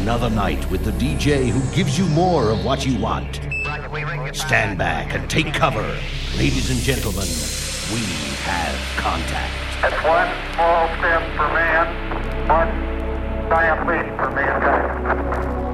Another night with the DJ who gives you more of what you want. Stand back and take cover. Ladies and gentlemen, we have contact. It's one small step for man, one giant leap for mankind.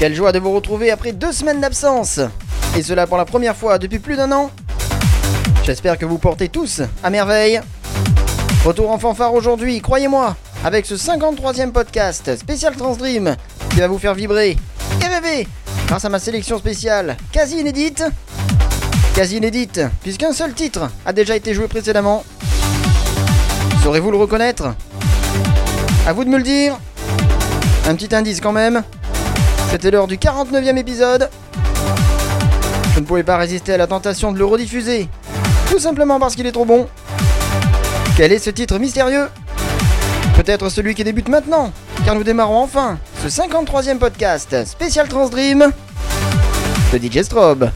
Quelle joie de vous retrouver après deux semaines d'absence. Et cela pour la première fois depuis plus d'un an. J'espère que vous portez tous à merveille. Retour en fanfare aujourd'hui, croyez-moi Avec ce 53e podcast spécial Transdream Qui va vous faire vibrer et rêver Grâce à ma sélection spéciale quasi inédite. Quasi inédite, puisqu'un seul titre a déjà été joué précédemment. Saurez-vous le reconnaître? À vous de me le dire. Un petit indice quand même. C'était l'heure du 49e épisode. Je ne pouvais pas résister à la tentation de le rediffuser. Tout simplement parce qu'il est trop bon. Quel est ce titre mystérieux? Peut-être celui qui débute maintenant, car nous démarrons enfin ce 53e podcast spécial Transdream de DJ Strobe.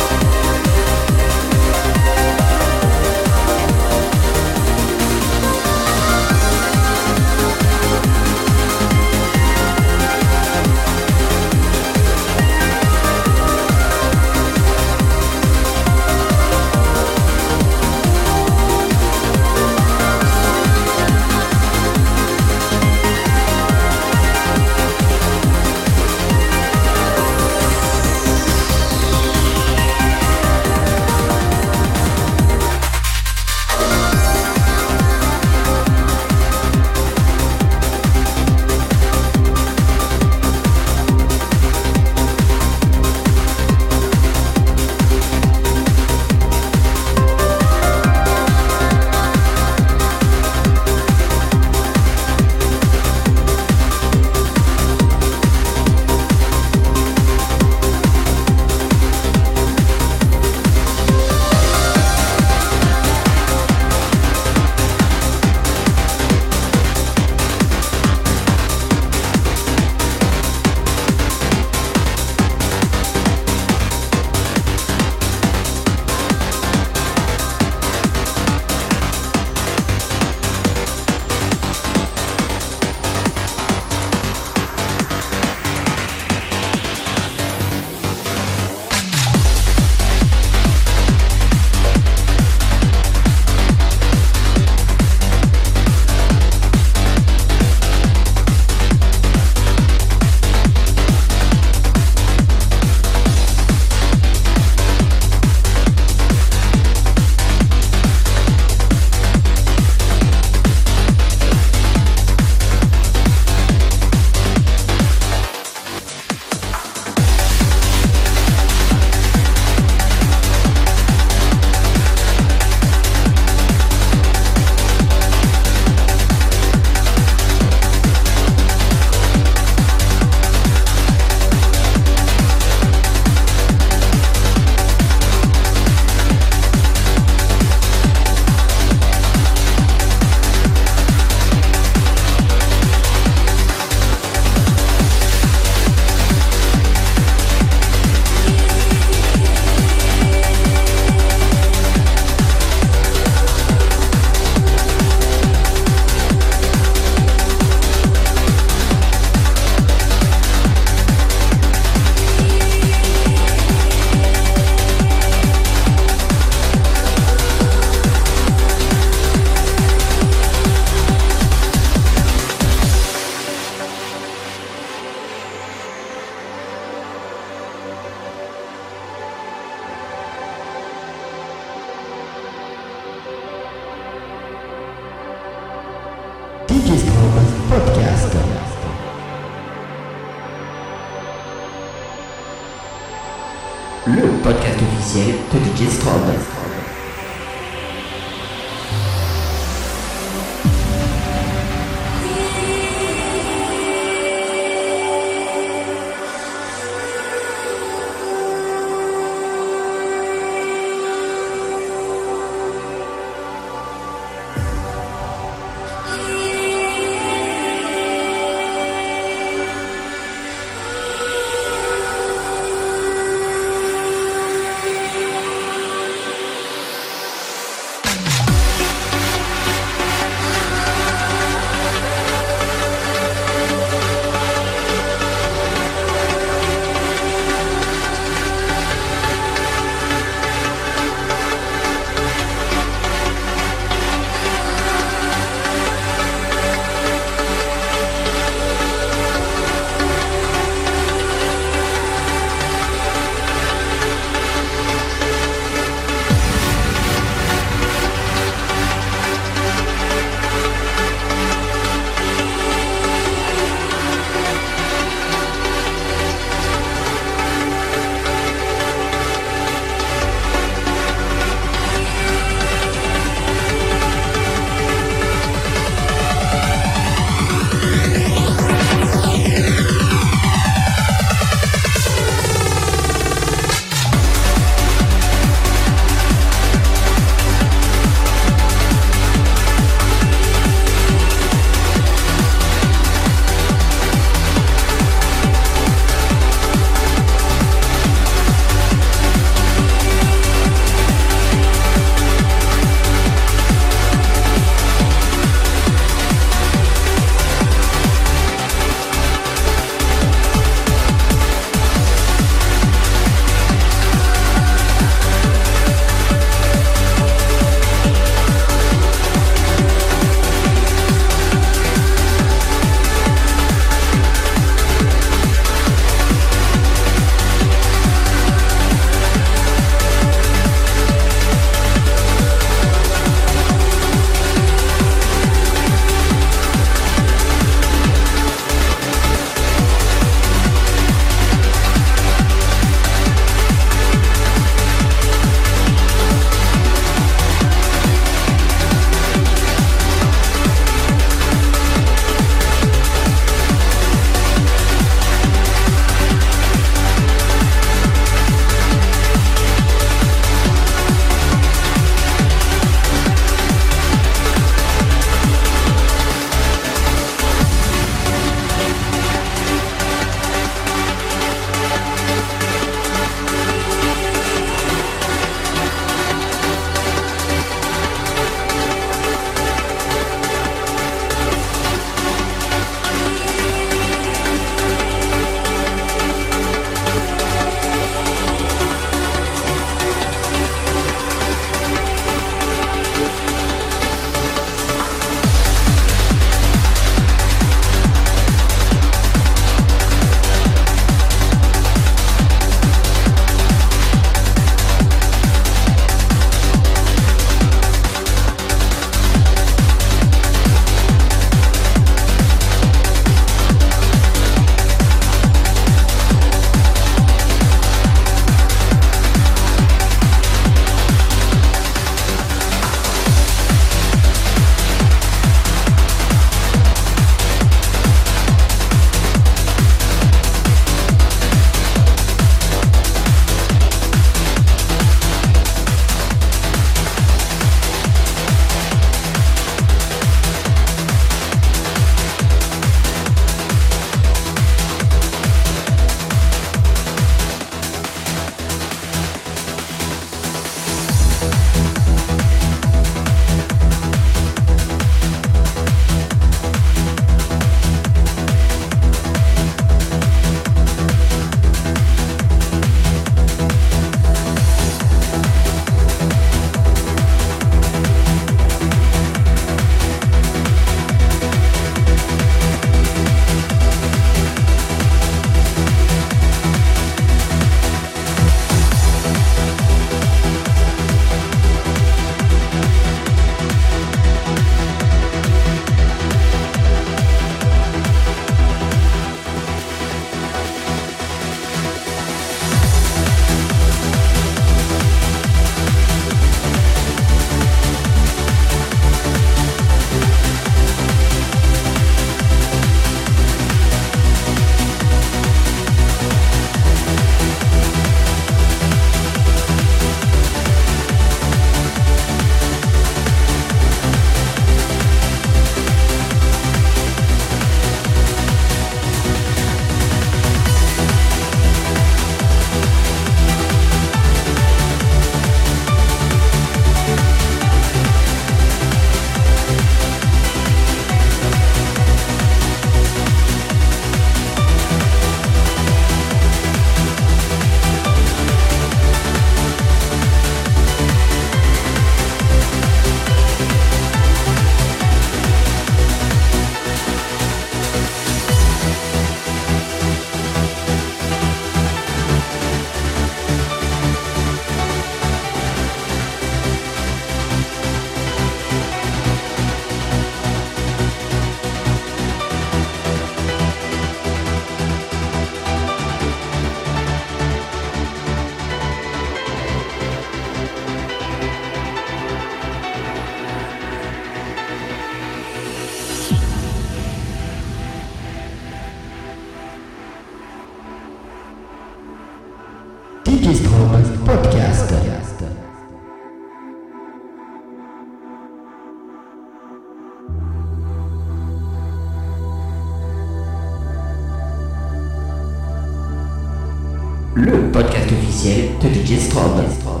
Le podcast officiel de DJ Strobe.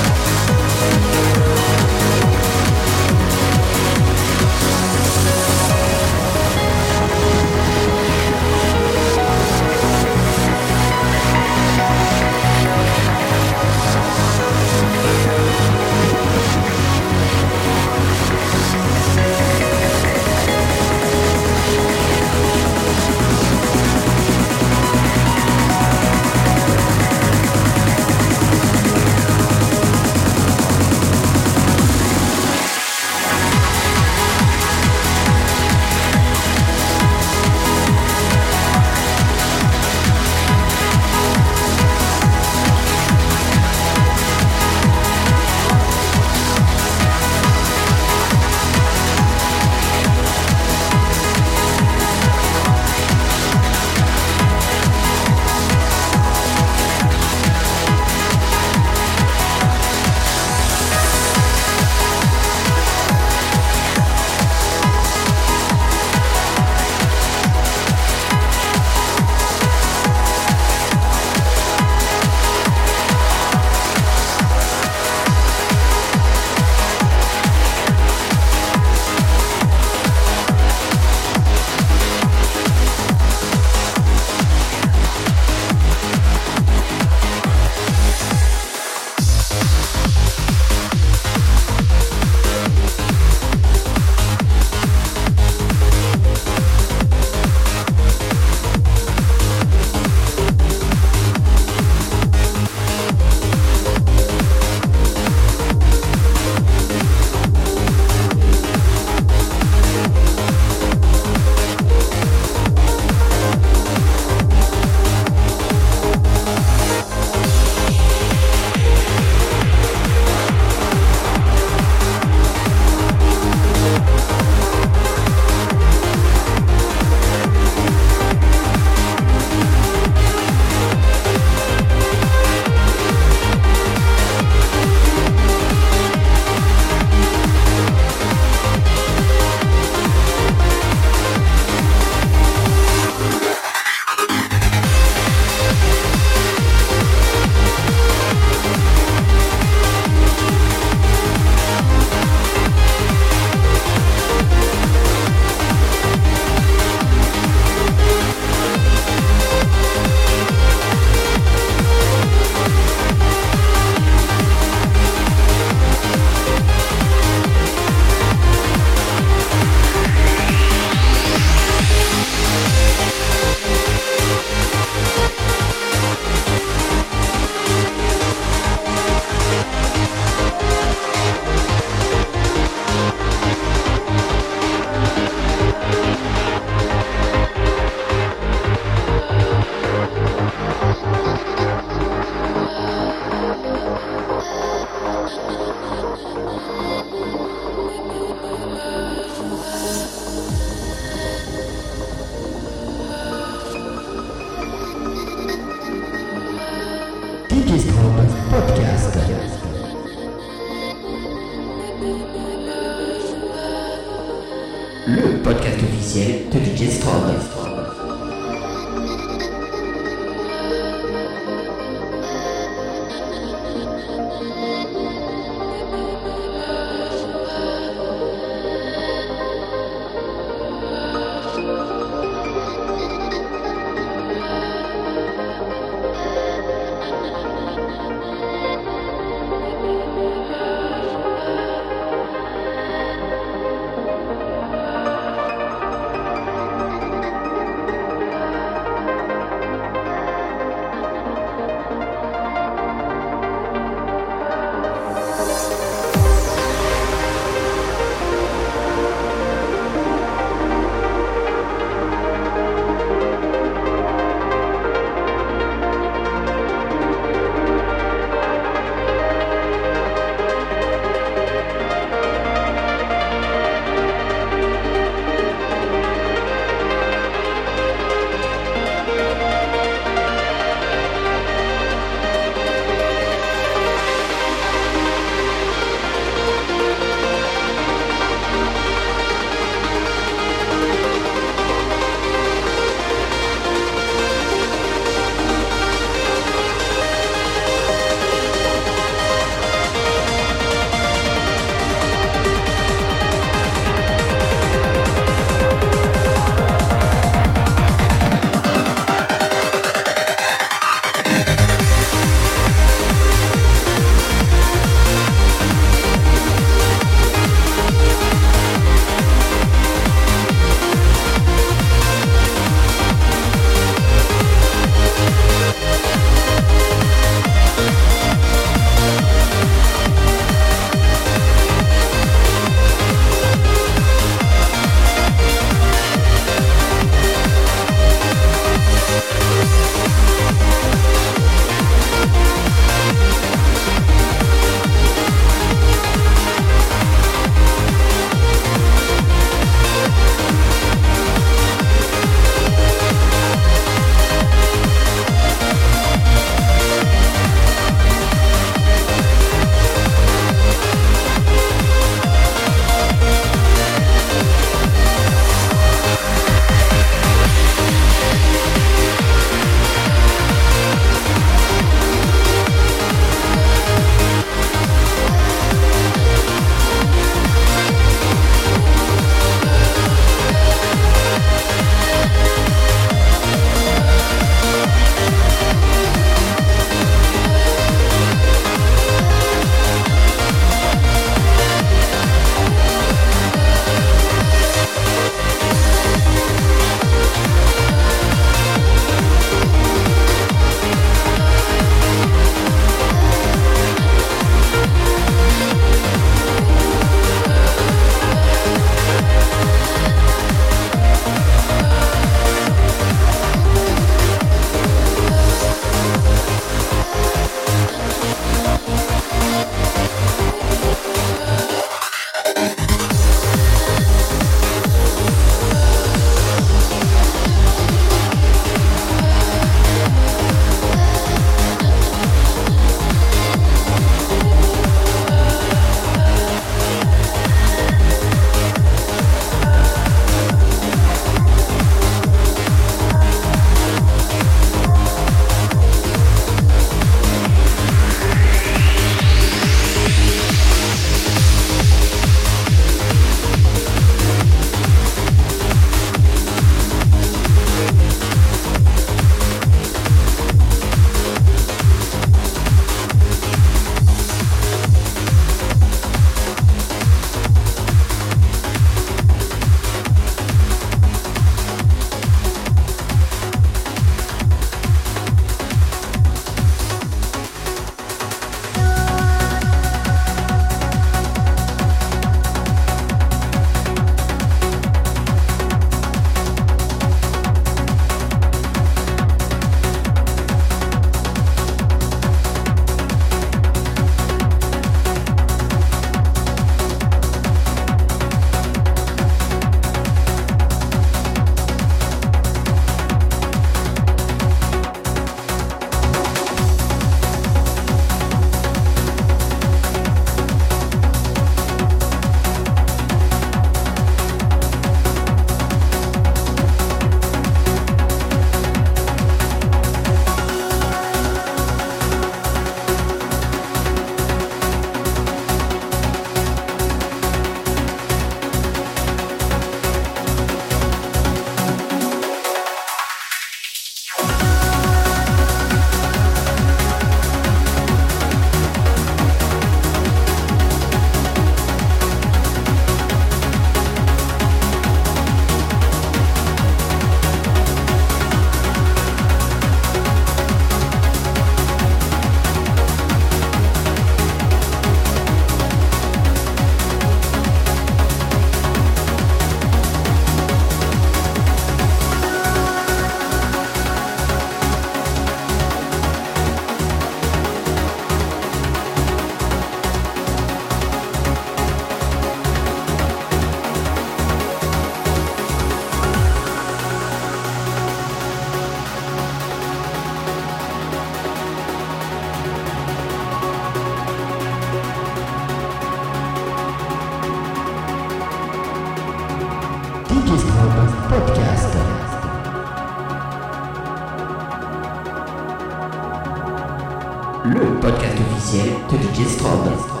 Podcast officiel de DJ Strobe.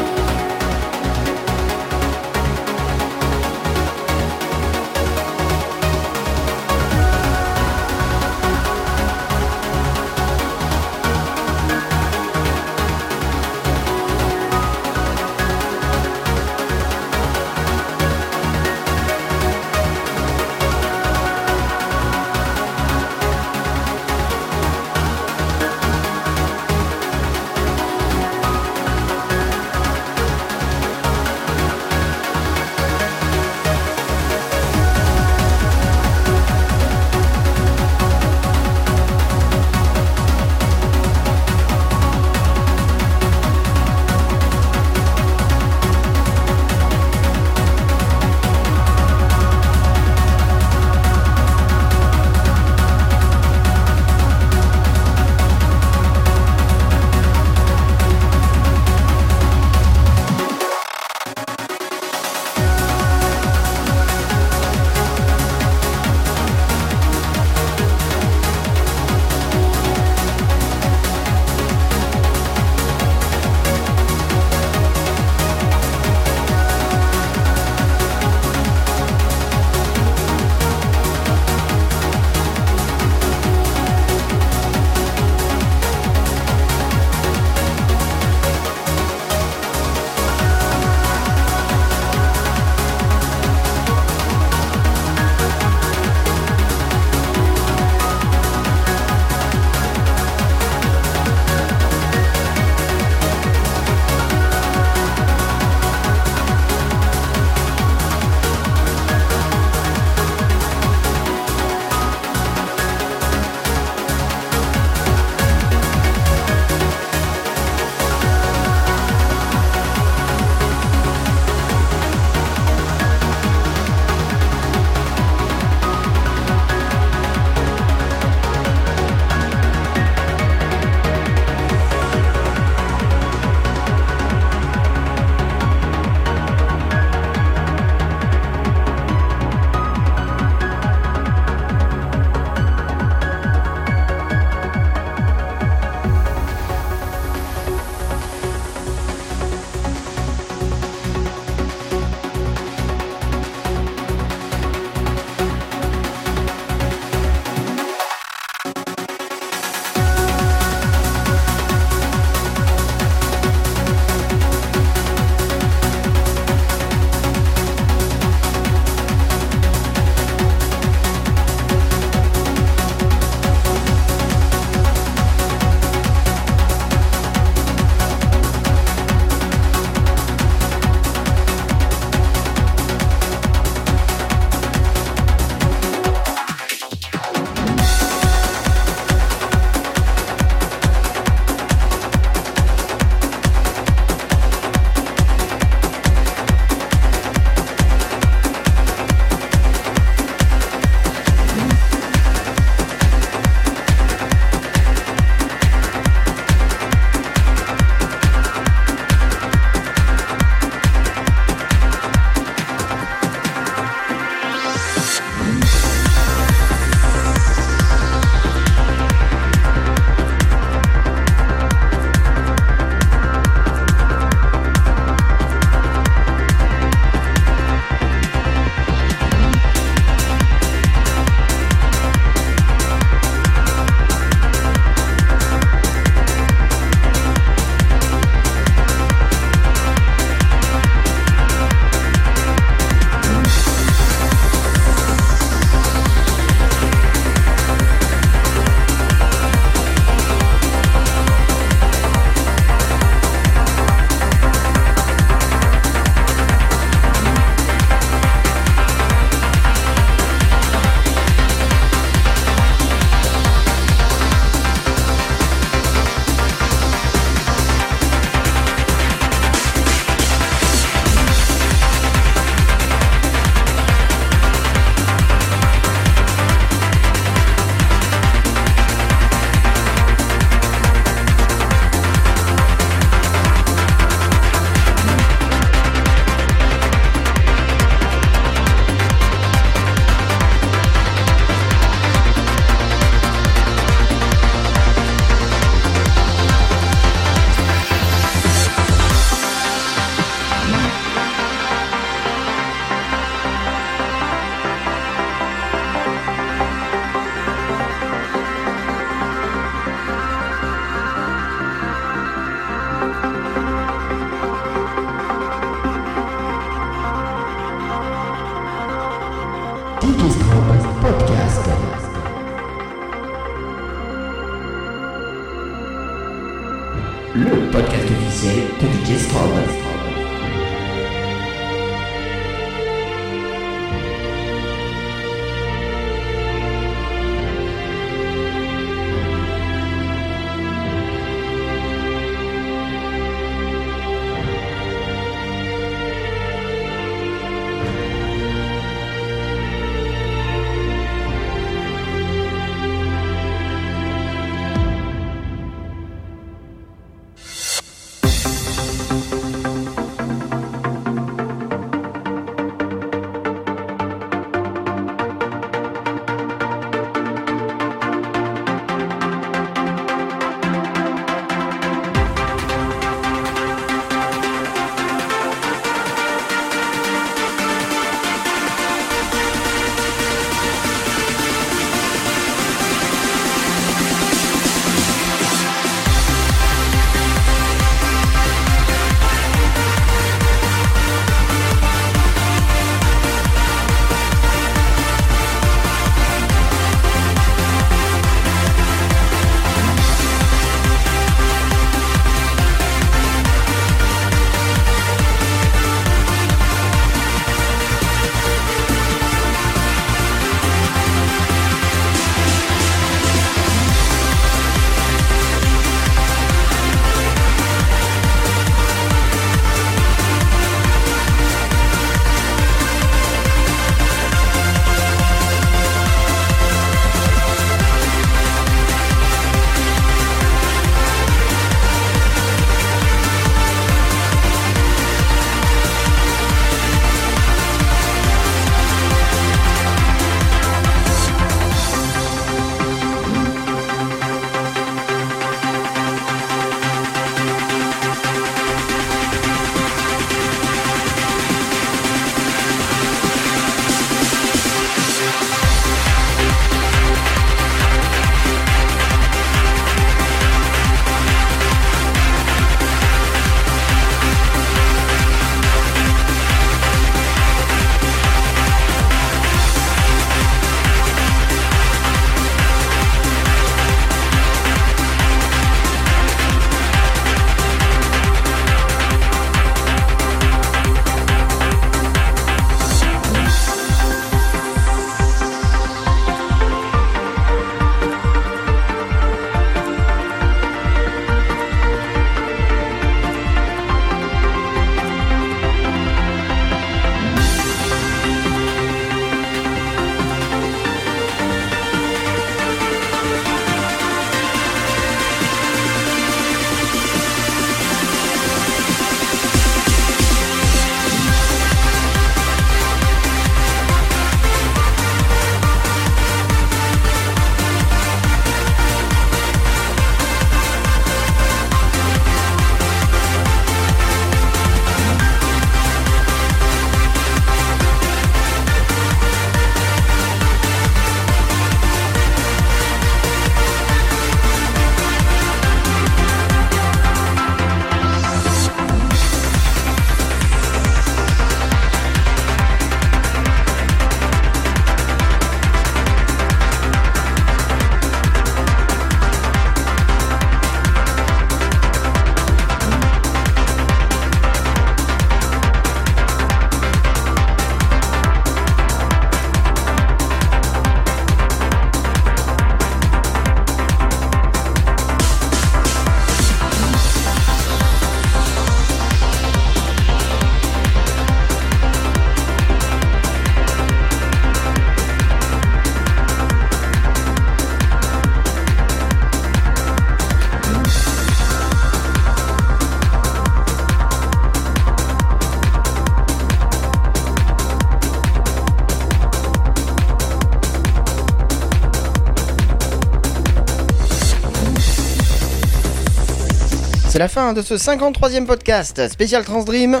La fin de ce 53e podcast spécial Transdream.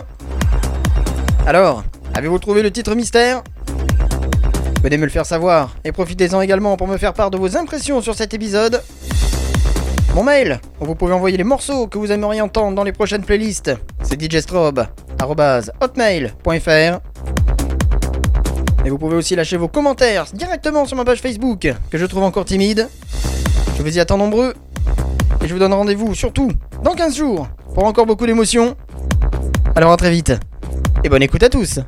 Alors, avez-vous trouvé le titre mystère? Venez me le faire savoir et profitez-en également pour me faire part de vos impressions sur cet épisode. Mon mail, où vous pouvez envoyer les morceaux que vous aimeriez entendre dans les prochaines playlists, c'est djstrobe.hotmail.fr. Et vous pouvez aussi lâcher vos commentaires directement sur ma page Facebook, que je trouve encore timide. Je vous y attends nombreux. Et je vous donne rendez-vous surtout 15 jours pour encore beaucoup d'émotions. Alors à très vite. Et bonne écoute à tous